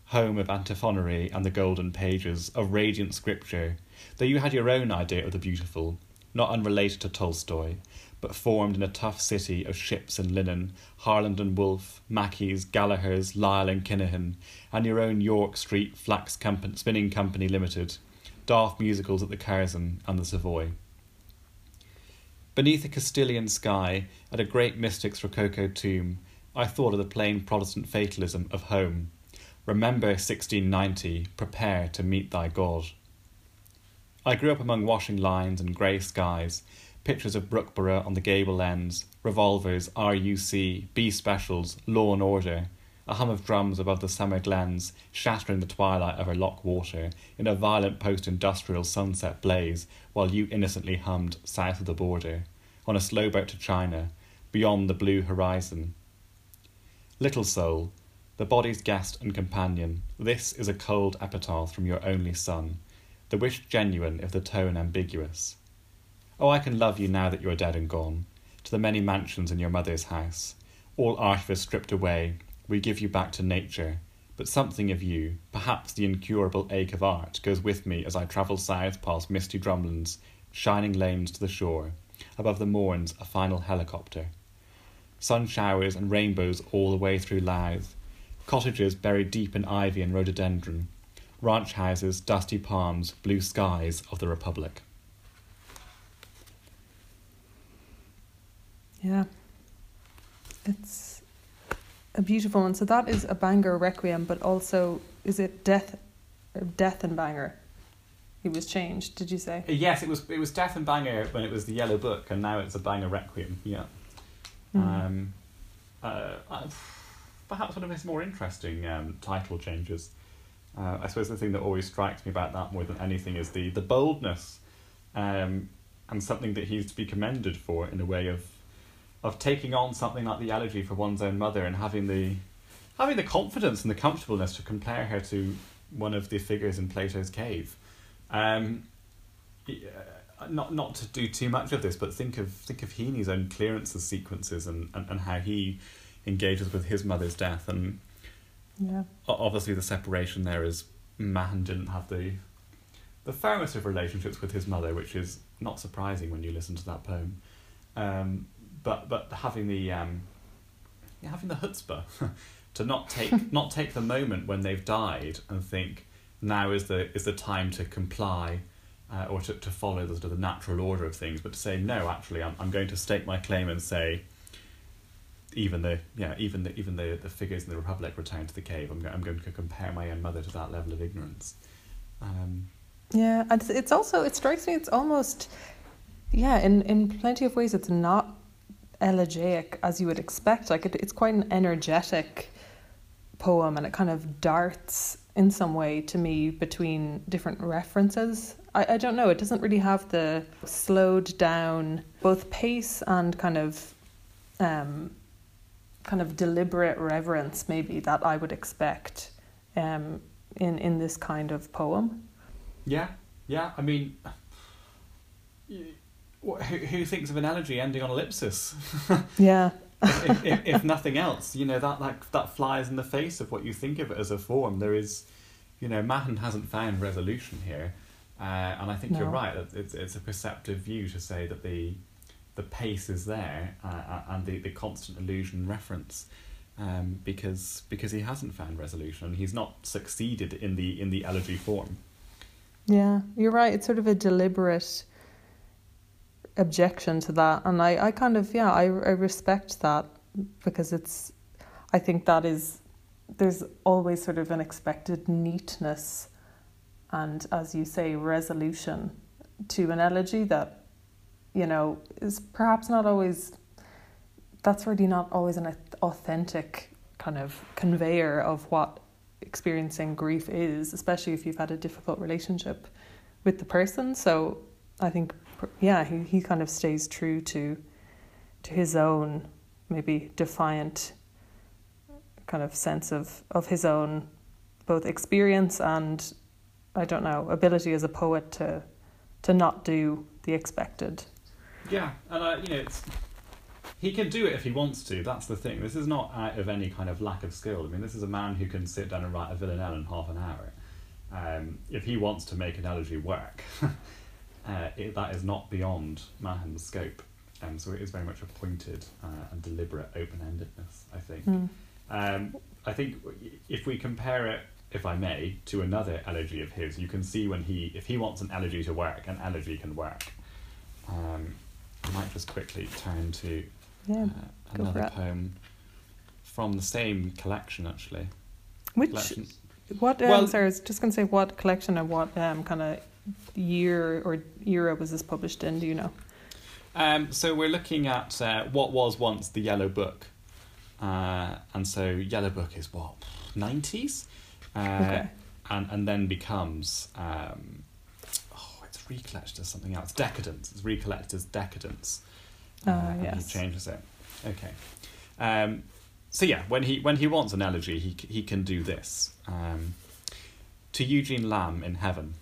home of antiphonary and the golden pages, of radiant scripture, though you had your own idea of the beautiful, not unrelated to Tolstoy, but formed in a tough city of ships and linen, Harland and Wolff, Mackie's, Gallagher's, Lyle and Kinahan, and your own York Street Flax Spinning Company Limited, daft musicals at the Curzon and the Savoy. Beneath a Castilian sky, at a great mystic's rococo tomb, I thought of the plain Protestant fatalism of home. Remember 1690, prepare to meet thy God. I grew up among washing lines and grey skies, pictures of Brookeborough on the gable ends, revolvers, RUC, B specials, law and order, a hum of drums above the summer glens, shattering the twilight of her lock water in a violent post industrial sunset blaze, while you innocently hummed south of the border, on a slow boat to China, beyond the blue horizon. Little soul, the body's guest and companion, this is a cold epitaph from your only son, the wish genuine if the tone ambiguous. Oh, I can love you now that you are dead and gone, to the many mansions in your mother's house, all artifice stripped away, we give you back to nature. But something of you, perhaps the incurable ache of art, goes with me as I travel south past misty drumlins, shining lanes to the shore. Above the Mournes, a final helicopter. Sun showers and rainbows all the way through Louth. Cottages buried deep in ivy and rhododendron. Ranch houses, dusty palms, blue skies of the Republic. Yeah. It's a beautiful one. So that is a Bangor requiem, but also is it death death and Bangor? It was changed, did you say? Yes, it was it was Death and Bangor when it was the Yellow Book, and now it's a Bangor Requiem. Yeah. Mm. Um, uh, uh, perhaps one of his more interesting um, title changes. Uh, I suppose the thing that always strikes me about that more than anything is the the boldness, um, and something that he's to be commended for in a way of of taking on something like the elegy for one's own mother and having the having the confidence and the comfortableness to compare her to one of the figures in Plato's cave. Um, yeah, not not to do too much of this, but think of think of Heaney's own clearances sequences and, and, and how he engages with his mother's death and Yeah. obviously the separation there is Mahon didn't have the the firmest of relationships with his mother, which is not surprising when you listen to that poem. Um, but but having the um, yeah, having the chutzpah to not take not take the moment when they've died and think now is the is the time to comply uh, or to, to follow the sort of the natural order of things, but to say no, actually, I'm I'm going to stake my claim and say even the yeah even the even the, the figures in the republic return to the cave. I'm I'm going to compare my own mother to that level of ignorance. Um, Yeah, and it's also it strikes me it's almost yeah in in plenty of ways it's not elegiac as you would expect. Like it, it's quite an energetic poem, and it kind of darts in some way to me between different references. I, I don't know. It doesn't really have the slowed down both pace and kind of um, kind of deliberate reverence maybe that I would expect um, in in this kind of poem. yeah, yeah. I mean, who, who thinks of an elegy ending on ellipsis? Yeah. if, if, if nothing else, you know that, that that flies in the face of what you think of it as a form. There is, you know, Mahon hasn't found resolution here, uh, and I think you're right. It's it's a perceptive view to say that the the pace is there uh, uh, and the, the constant illusion reference, um, because because he hasn't found resolution he's not succeeded in the in the elegy form. Yeah, you're right. It's sort of a deliberate objection to that. And I, I kind of, yeah, I, I respect that because it's, I think that is, there's always sort of an expected neatness and, as you say, resolution to an elegy that, you know, is perhaps not always, that's really not always an authentic kind of conveyor of what experiencing grief is, especially if you've had a difficult relationship with the person. So I think, yeah, he, he kind of stays true to to his own maybe defiant kind of sense of, of his own both experience and I don't know ability as a poet to to not do the expected. Yeah, and uh, you know, it's, he can do it if he wants to. That's the thing. This is not out of any kind of lack of skill. I mean, this is a man who can sit down and write a villanelle in half an hour. Um, if he wants to make an elegy work, uh, it, that is not beyond Mahon's scope. Um, so it is very much a pointed uh, and deliberate open-endedness. I think. Mm. Um, I think if we compare it, if I may, to another elegy of his, you can see when he, if he wants an elegy to work, an elegy can work. Um, I might just quickly turn to Yeah. uh, another poem from the same collection, actually. Which Collection. what um, Well- sorry, I was just gonna say what collection and what um kind of year or era was this published in, do you know? Um, so we're looking at uh, what was once the Yellow Book, uh, and so Yellow Book is what nineties, uh, Okay. and and then becomes um, recollected as something else. Decadence. It's recollected as Decadence. Uh, Ah, and yes. He changes it. Okay. Um, so yeah, when he when he wants an elegy, he he can do this. Um, to Eugene Lambe in Heaven,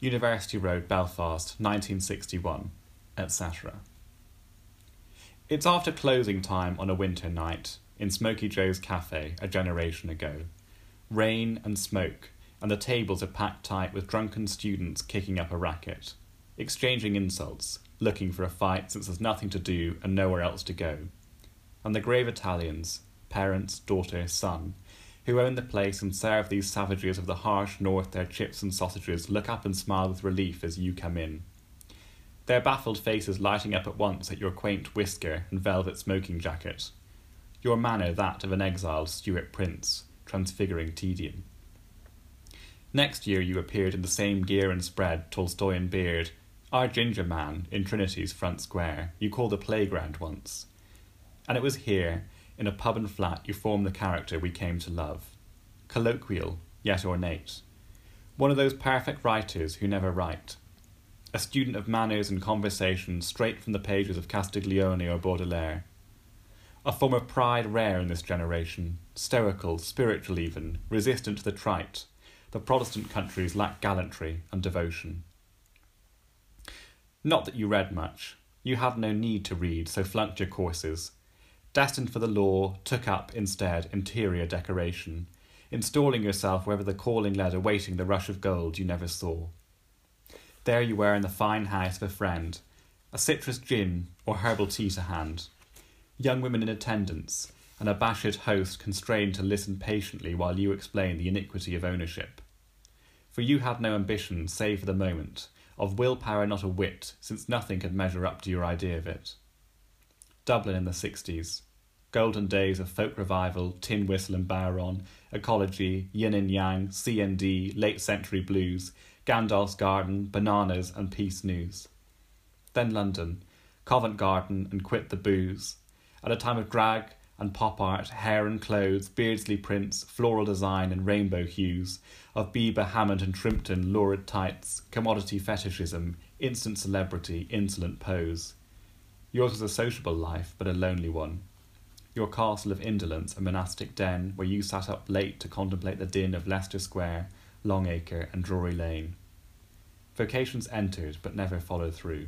University Road, Belfast, nineteen sixty one, etc. It's after closing time on a winter night in Smoky Joe's cafe a generation ago. Rain and smoke, and the tables are packed tight with drunken students kicking up a racket, exchanging insults, looking for a fight since there's nothing to do and nowhere else to go. And the grave Italians, parents, daughter, son, who own the place and serve these savages of the harsh north their chips and sausages, look up and smile with relief as you come in their baffled faces lighting up at once at your quaint whisker and velvet smoking jacket, your manner that of an exiled Stuart prince, transfiguring tedium. Next year you appeared in the same gear and spread, Tolstoyan beard, our ginger man in Trinity's front square, you called the playground once. And it was here, in a pub and flat, you formed the character we came to love. Colloquial, yet ornate. One of those perfect writers who never write, a student of manners and conversation straight from the pages of Castiglione or Baudelaire. A form of pride rare in this generation, stoical, spiritual even, resistant to the trite. The Protestant countries lack gallantry and devotion. Not that you read much. You had no need to read, so flunked your courses. Destined for the law, took up, instead, interior decoration, installing yourself wherever the calling led awaiting the rush of gold you never saw. There you were in the fine house of a friend, a citrus gin or herbal tea to hand, young women in attendance, and a host constrained to listen patiently while you explained the iniquity of ownership. For you had no ambition, save for the moment, of willpower not a whit, since nothing could measure up to your idea of it. Dublin in the 60s. Golden days of folk revival, tin whistle and bodhrán, ecology, yin and yang, CND, late century blues, Gandalf's Garden, Bananas, and Peace News. Then London, Covent Garden, and Quit the Booze. At a time of drag and pop art, hair and clothes, Beardsley prints, floral design, and rainbow hues, of Biba, Hammond, and Shrimpton, lurid tights, commodity fetishism, instant celebrity, insolent pose. Yours was a sociable life, but a lonely one. Your castle of indolence, a monastic den, where you sat up late to contemplate the din of Leicester Square Longacre, and Drury Lane. Vocations entered but never followed through.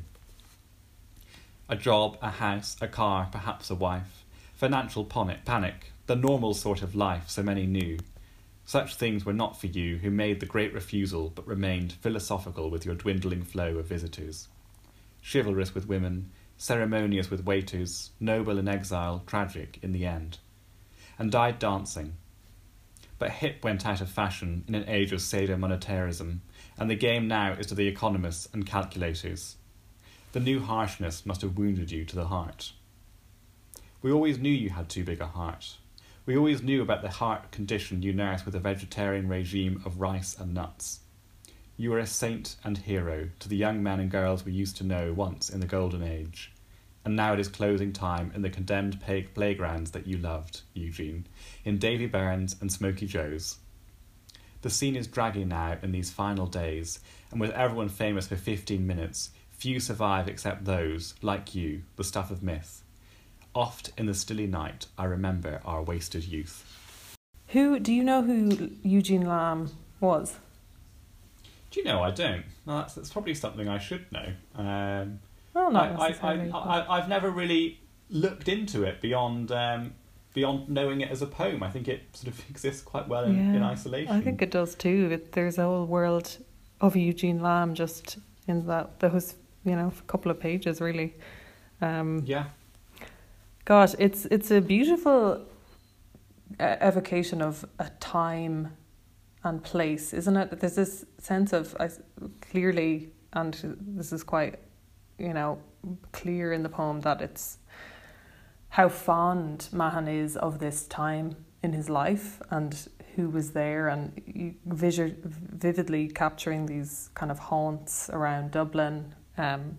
A job, a house, a car, perhaps a wife, financial panic, the normal sort of life so many knew. Such things were not for you who made the great refusal but remained philosophical with your dwindling flow of visitors. Chivalrous with women, ceremonious with waiters, noble in exile, tragic in the end. And died dancing, but hip went out of fashion in an age of sadomonetarism, and the game now is to the economists and calculators. The new harshness must have wounded you to the heart. We always knew you had too big a heart. We always knew about the heart condition you nursed with a vegetarian regime of rice and nuts. You were a saint and hero to the young men and girls we used to know once in the golden age and now it is closing time in the condemned playgrounds that you loved, Eugene, in Davy Byrne's and Smoky Joe's. The scene is dragging now in these final days, and with everyone famous for 15 minutes, few survive except those, like you, the stuff of myth. Oft in the stilly night I remember our wasted youth. Who do you know who Eugene Lambe was? Do you know? I don't. Well, that's, that's probably something I should know. Um, well, not I, necessarily. I, I, have never really looked into it beyond um, beyond knowing it as a poem. I think it sort of exists quite well in, yeah, in isolation. I think it does too. It, there's a whole world of Eugene Lambe just in that those you know a couple of pages really. Um, yeah. God, it's it's a beautiful evocation of a time and place, isn't it? There's this sense of I, clearly, and this is quite you know, clear in the poem that it's how fond Mahon is of this time in his life and who was there and vividly capturing these kind of haunts around Dublin. Um,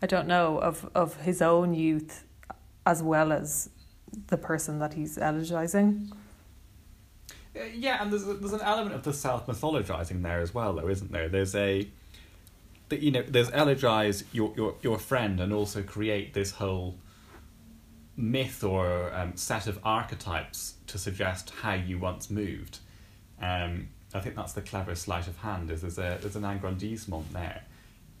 I don't know of of his own youth as well as the person that he's elegizing. Uh, yeah, and there's there's an element of the self mythologizing there as well, though, isn't there? There's a that you know there's elegize your your your friend and also create this whole myth or um, set of archetypes to suggest how you once moved. Um, I think that's the clever sleight of hand. Is there's a there's an aggrandisement there,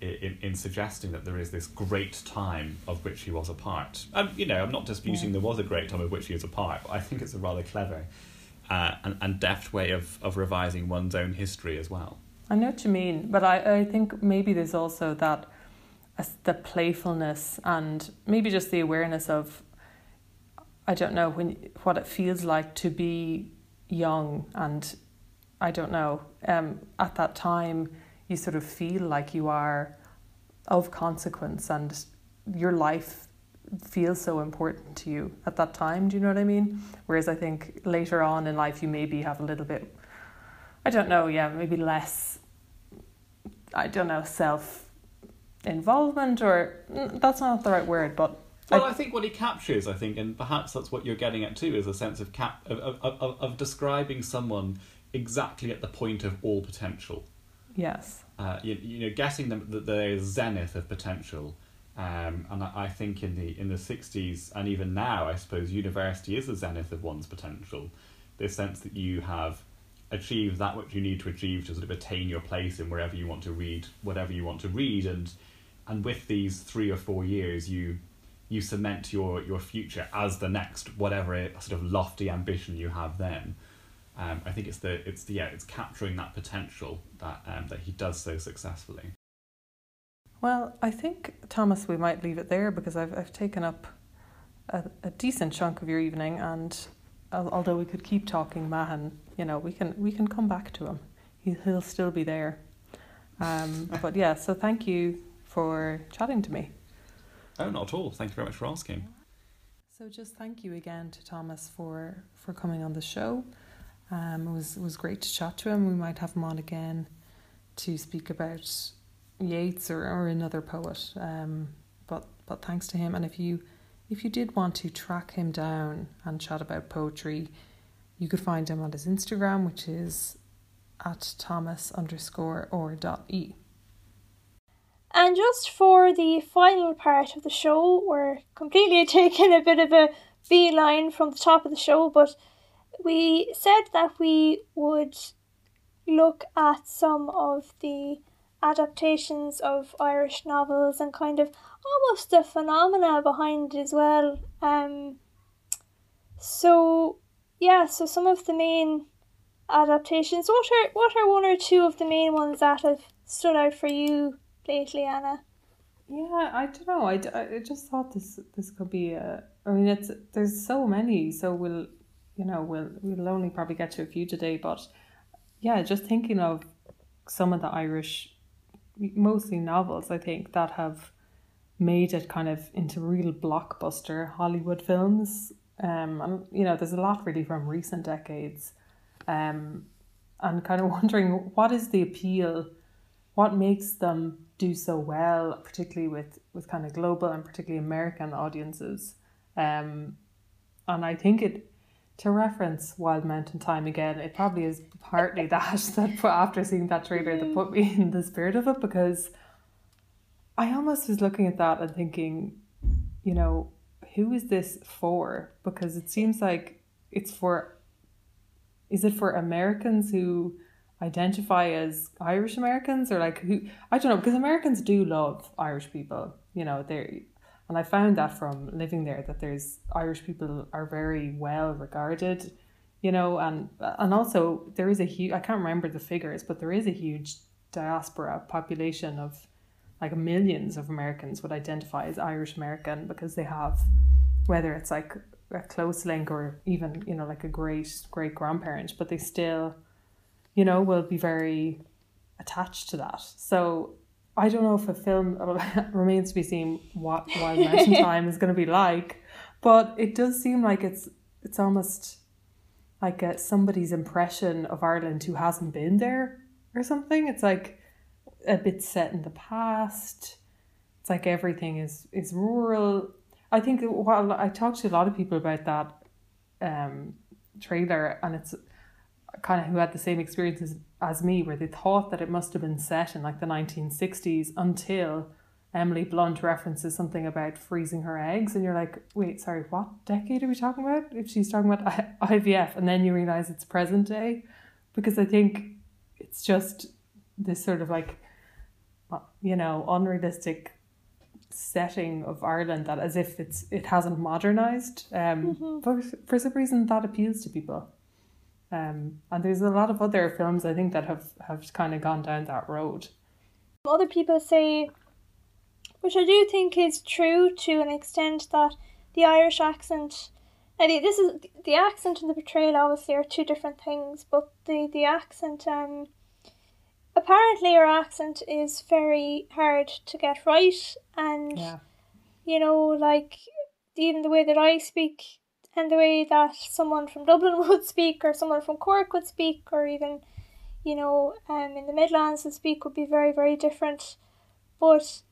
in, in suggesting that there is this great time of which he was a part. Um, you know, I'm not disputing yeah. there was a great time of which he was a part, but I think it's a rather clever uh, and, and deft way of, of revising one's own history as well. I know what you mean, but I, I think maybe there's also that uh, the playfulness and maybe just the awareness of I don't know when what it feels like to be young and I don't know um, at that time you sort of feel like you are of consequence and your life feels so important to you at that time do you know what I mean whereas I think later on in life you maybe have a little bit I don't know yeah maybe less I don't know self involvement or mm, that's not the right word but well, I, I, think what he captures, I think, and perhaps that's what you're getting at too, is a sense of cap of, of, of, of describing someone exactly at the point of all potential. Yes. Uh, you, you know, getting them that is zenith of potential, um, and I, I think in the in the sixties and even now, I suppose university is the zenith of one's potential. This sense that you have achieved that which you need to achieve to sort of attain your place in wherever you want to read, whatever you want to read, and and with these three or four years, you you cement your your future as the next whatever sort of lofty ambition you have then. Um, I think it's the it's the, yeah it's capturing that potential that um, that he does so successfully. Well, I think Thomas, we might leave it there because I've I've taken up a, a decent chunk of your evening, and although we could keep talking Mahon, you know, we can we can come back to him. He, he'll still be there. Um, but yeah, so thank you for chatting to me. Oh, not at all. Thank you very much for asking. So just thank you again to Thomas for for coming on the show. Um, it was it was great to chat to him. We might have him on again to speak about Yeats or, or another poet. Um, but but thanks to him. And if you if you did want to track him down and chat about poetry, you could find him on his Instagram, which is at Thomas underscore or dot e. And just for the final part of the show, we're completely taking a bit of a beeline from the top of the show, but we said that we would look at some of the adaptations of Irish novels and kind of almost the phenomena behind it as well. Um, so yeah, so some of the main adaptations. What are what are one or two of the main ones that have stood out for you lately, Anna? Yeah, I don't know. I, I just thought this this could be a. I mean, it's there's so many, so we'll, you know, we'll we'll only probably get to a few today. But yeah, just thinking of some of the Irish, mostly novels, I think that have made it kind of into real blockbuster Hollywood films. Um, and you know, there's a lot really from recent decades, um, and kind of wondering what is the appeal, what makes them do so well, particularly with, with kind of global and particularly American audiences. Um, and I think it, to reference Wild Mountain Thyme again, it probably is partly that that after seeing that trailer that put me in the spirit of it because I almost was looking at that and thinking, you know, who is this for? Because it seems like it's for, is it for Americans who identify as Irish Americans or like who I don't know because Americans do love Irish people you know they and I found that from living there that there's Irish people are very well regarded you know and and also there is a huge I can't remember the figures but there is a huge diaspora population of like millions of Americans would identify as Irish American because they have whether it's like a close link or even you know like a great great grandparent but they still you know, will be very attached to that. So I don't know if a film remains to be seen what Wild Mountain Thyme is going to be like, but it does seem like it's it's almost like a, somebody's impression of Ireland who hasn't been there or something. It's like a bit set in the past. It's like everything is is rural. I think while I talked to a lot of people about that um, trailer, and it's kind of who had the same experiences as me, where they thought that it must have been set in like the 1960s until Emily Blunt references something about freezing her eggs, and you're like, wait, sorry, what decade are we talking about? If she's talking about IVF, and then you realize it's present day, because I think it's just this sort of like uh, you know, unrealistic setting of Ireland that as if it's it hasn't modernized. Um, Mhm. but for some reason that appeals to people. Um, and there's a lot of other films I think that have have kind of gone down that road. Other people say, which I do think is true to an extent, that the Irish accent. I think this is the accent and the portrayal obviously are two different things, but the the accent um apparently our accent is very hard to get right and Yeah. you know like even the way that I speak and the way that someone from Dublin would speak or someone from Cork would speak or even you know um in the Midlands would speak would be very very different. But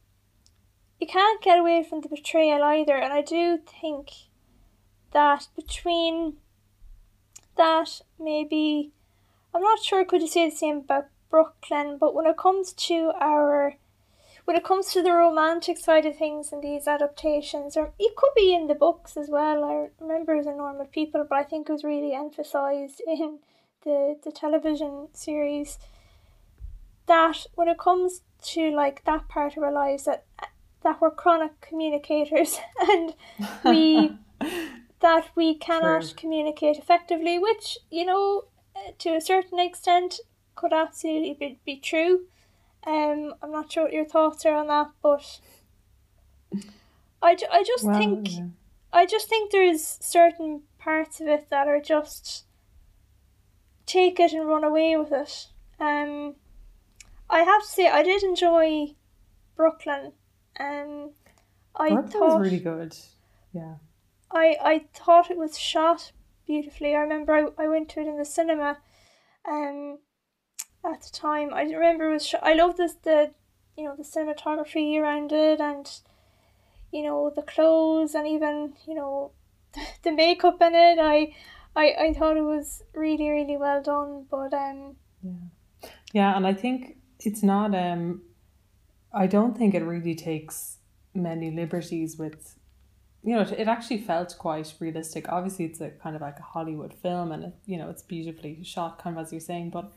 you can't get away from the betrayal either. And I do think that between that maybe I'm not sure could you say the same about Brooklyn, but when it comes to our when it comes to the romantic side of things in these adaptations, or it could be in the books as well. I remember as a normal people, but I think it was really emphasized in the the television series that when it comes to like that part of our lives that that we're chronic communicators and we that we cannot True. communicate effectively, which you know uh, to a certain extent could absolutely be, be true. Um, I'm not sure what your thoughts are on that, but I, ju- I just Well, think yeah. I just think there's certain parts of it that are just take it and run away with it. Um, I have to say I did enjoy Brooklyn. Um, I Brooklyn thought was really good. Yeah. I I thought it was shot beautifully. I remember I, I went to it in the cinema, um, at the time. I remember it was. Sh- I love this the, you know, the cinematography around it, and, you know, the clothes, and even you know, the makeup in it. I, I I thought it was really really well done. But um, Yeah, yeah, and I think it's not um I don't think it really takes many liberties with you know, it, it actually felt quite realistic. Obviously it's a kind of like a Hollywood film and it, you know, it's beautifully shot kind of as you're saying, but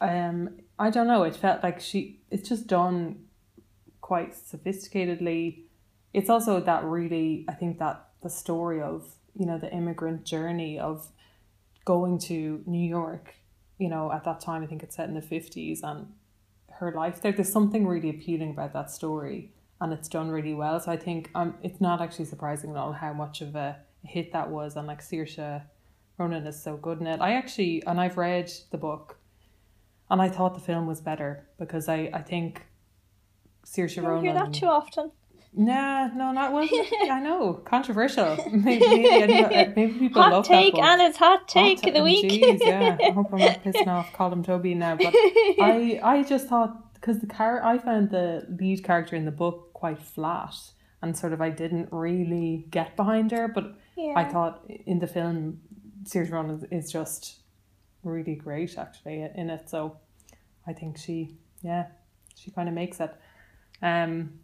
um I don't know, it felt like she it's just done quite sophisticatedly. It's also that really I think that the story of, you know, the immigrant journey of going to New York you know, at that time, I think it's set in the 50s, and her life there, there's something really appealing about that story, and it's done really well. So I think um, it's not actually surprising at all how much of a hit that was, and like Saoirse Ronan is so good in it. I actually, and I've read the book, and I thought the film was better because I, I think Saoirse you don't hear that too often. Nah, no, not well. I know, controversial. Maybe, maybe, uh, maybe people Hot love take, that book. and it's hot take Hot of the week. Jeez, yeah. I hope I'm not pissing off Colm Tóibín now, but I I just thought because the car I found the lead character in the book quite flat and sort of I didn't really get behind her, but yeah. I thought in the film Saoirse Ronan is just really great actually in it. So I think she yeah she kind of makes it. Um,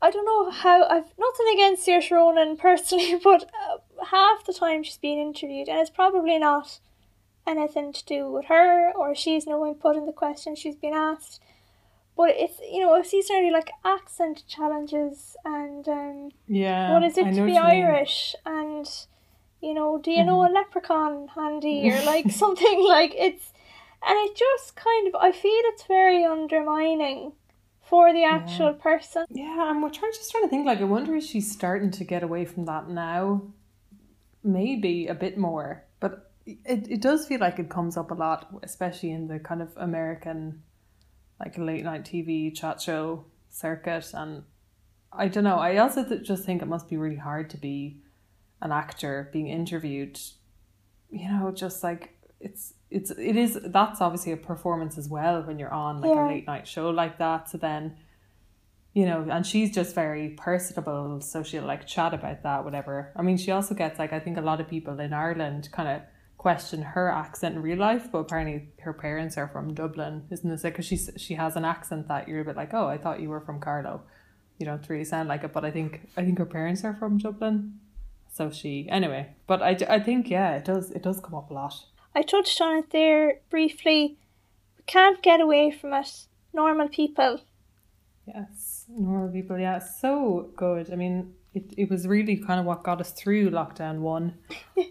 I don't know how I've nothing against Saoirse Ronan personally, but uh, half the time she's being interviewed, and it's probably not anything to do with her or she's no input in the questions she's been asked. But it's you know, it's these are like accent challenges and um, yeah, what is it I to be you mean. Irish and you know, do you know mm-hmm. a leprechaun handy or like something like it's and it just kind of I feel it's very undermining for the actual person. Yeah, and we're trying just trying to think like I wonder if she's starting to get away from that now. Maybe a bit more. But it, it does feel like it comes up a lot, especially in the kind of American like late night TV chat show circuit and I don't know. I also th- just think it must be really hard to be an actor being interviewed. You know, just like it's it's it is that's obviously a performance as well when you're on like Yeah. a late night show like that. So then, you know, and she's just very personable, so she'll like chat about that, whatever. I mean, she also gets like I think a lot of people in Ireland kind of question her accent in real life, but apparently her parents are from Dublin, isn't this it? Because she's she has an accent that you're a bit like, oh, I thought you were from Carlow. You don't really sound like it, but I think I think her parents are from Dublin. So she anyway, but I, I think yeah, it does it does come up a lot. I touched on it there briefly. We can't get away from it. normal people. Yes, normal people. Yeah, so good. I mean, it, it was really kind of what got us through lockdown one,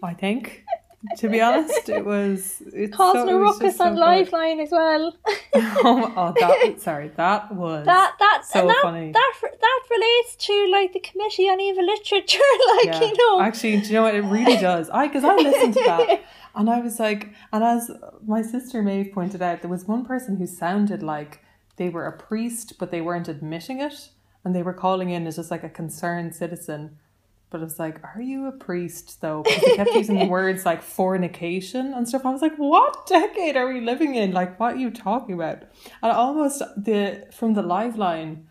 I think. to be honest, it was it's Causing so, a ruckus so on good. Lifeline as well. oh, oh, that sorry, that was that that so that, funny. that that relates to like the Committee on Evil Literature, like Yeah. you know. Actually, do you know what? It really does. I because I listened to that and I was like, and as my sister Maeve pointed out, there was one person who sounded like they were a priest, but they weren't admitting it, and they were calling in as just like a concerned citizen. But it was like, are you a priest though? Because they kept using words like fornication and stuff. I was like, what decade are we living in? Like, what are you talking about? And almost the from the Liveline,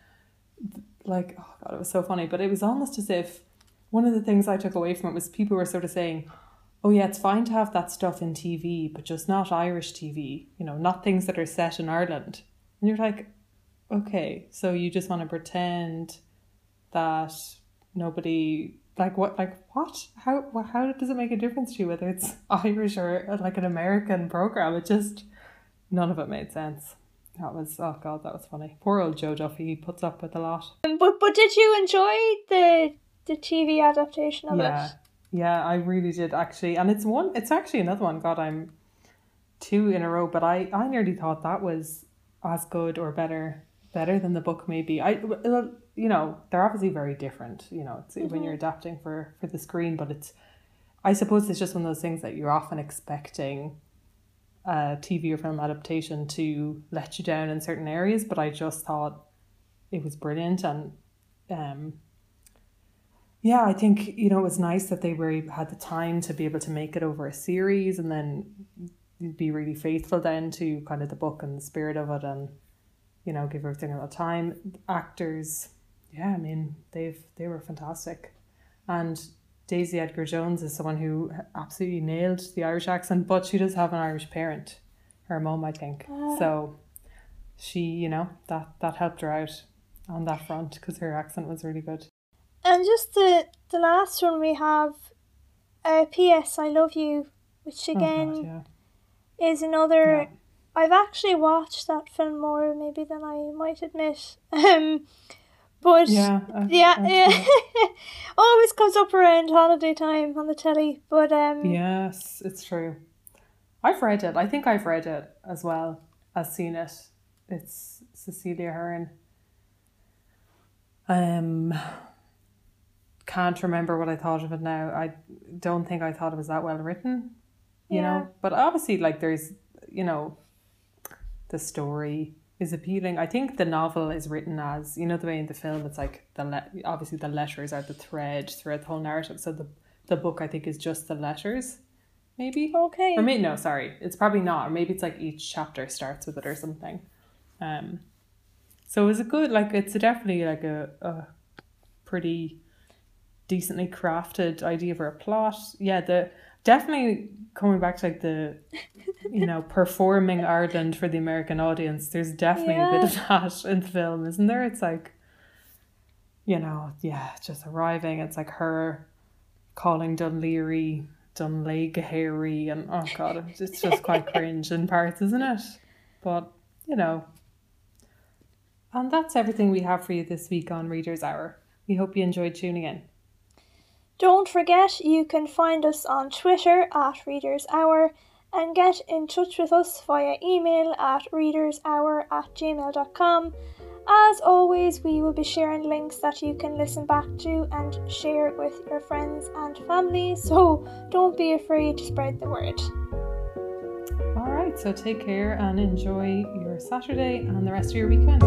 like, oh god, it was so funny. But it was almost as if one of the things I took away from it was people were sort of saying, oh yeah, it's fine to have that stuff in TV, but just not Irish TV. You know, not things that are set in Ireland. And you're like, okay, so you just want to pretend that nobody like what like what how how does it make a difference to you whether it's Irish or like an American program? It just none of it made sense. That was oh god, that was funny. Poor old Joe Duffy, he puts up with a lot. Um, but but did you enjoy the the TV adaptation of yeah, it? yeah, I really did actually, and it's one. It's actually another one. God, I'm two in a row, but I I nearly thought that was as good or better better than the book. Maybe I well, you know they're obviously very different. You know, it's when you're adapting for for the screen, but it's I suppose it's just one of those things that you're often expecting a TV or film adaptation to let you down in certain areas. But I just thought it was brilliant and. um yeah, I think you know it was nice that they were had the time to be able to make it over a series and then be really faithful then to kind of the book and the spirit of it and you know give everything a lot of time. Actors, yeah, I mean they've they were fantastic, and Daisy Edgar Jones is someone who absolutely nailed the Irish accent, but she does have an Irish parent, her mum, I think. Ah. So she, you know, that that helped her out on that front because her accent was really good. And just the the last one we have, uh, P.S. I love you, which Oh, God, again yeah. is another. Yeah. I've actually watched that film more maybe than I might admit. Um, but Yeah, I- yeah, yeah. always comes up around holiday time on the telly. But um, Yes, it's true. I've read it. I think I've read it as well as seen it. It's Cecelia Ahern. Um, can't remember what I thought of it now. I don't think I thought it was that well written. You Yeah. know, but obviously, like there's, you know, the story is appealing. I think the novel is written as you know the way in the film it's like the le- obviously the letters are the thread throughout the whole narrative. So the the book I think is just the letters, maybe. okay. Or maybe no, sorry, it's probably not. Or maybe it's like each chapter starts with it or something. Um, so it was a good like it's a definitely like a, a pretty decently crafted idea for a plot. Yeah, the definitely coming back to like the you know performing Ireland for the American audience. There's definitely a bit of that in the film, isn't there? It's like you know, yeah, just arriving. It's like her calling Dunleary Dunleaghary and oh god, it's just quite cringe in parts, isn't it? But you know, and that's everything we have for you this week on Readers Hour. We hope you enjoyed tuning in. Don't forget you can find us on Twitter at Readers Hour and get in touch with us via email at readershour at gmail.com. As always, we will be sharing links that you can listen back to and share with your friends and family, so don't be afraid to spread the word. All right, so take care and enjoy your Saturday and the rest of your weekend.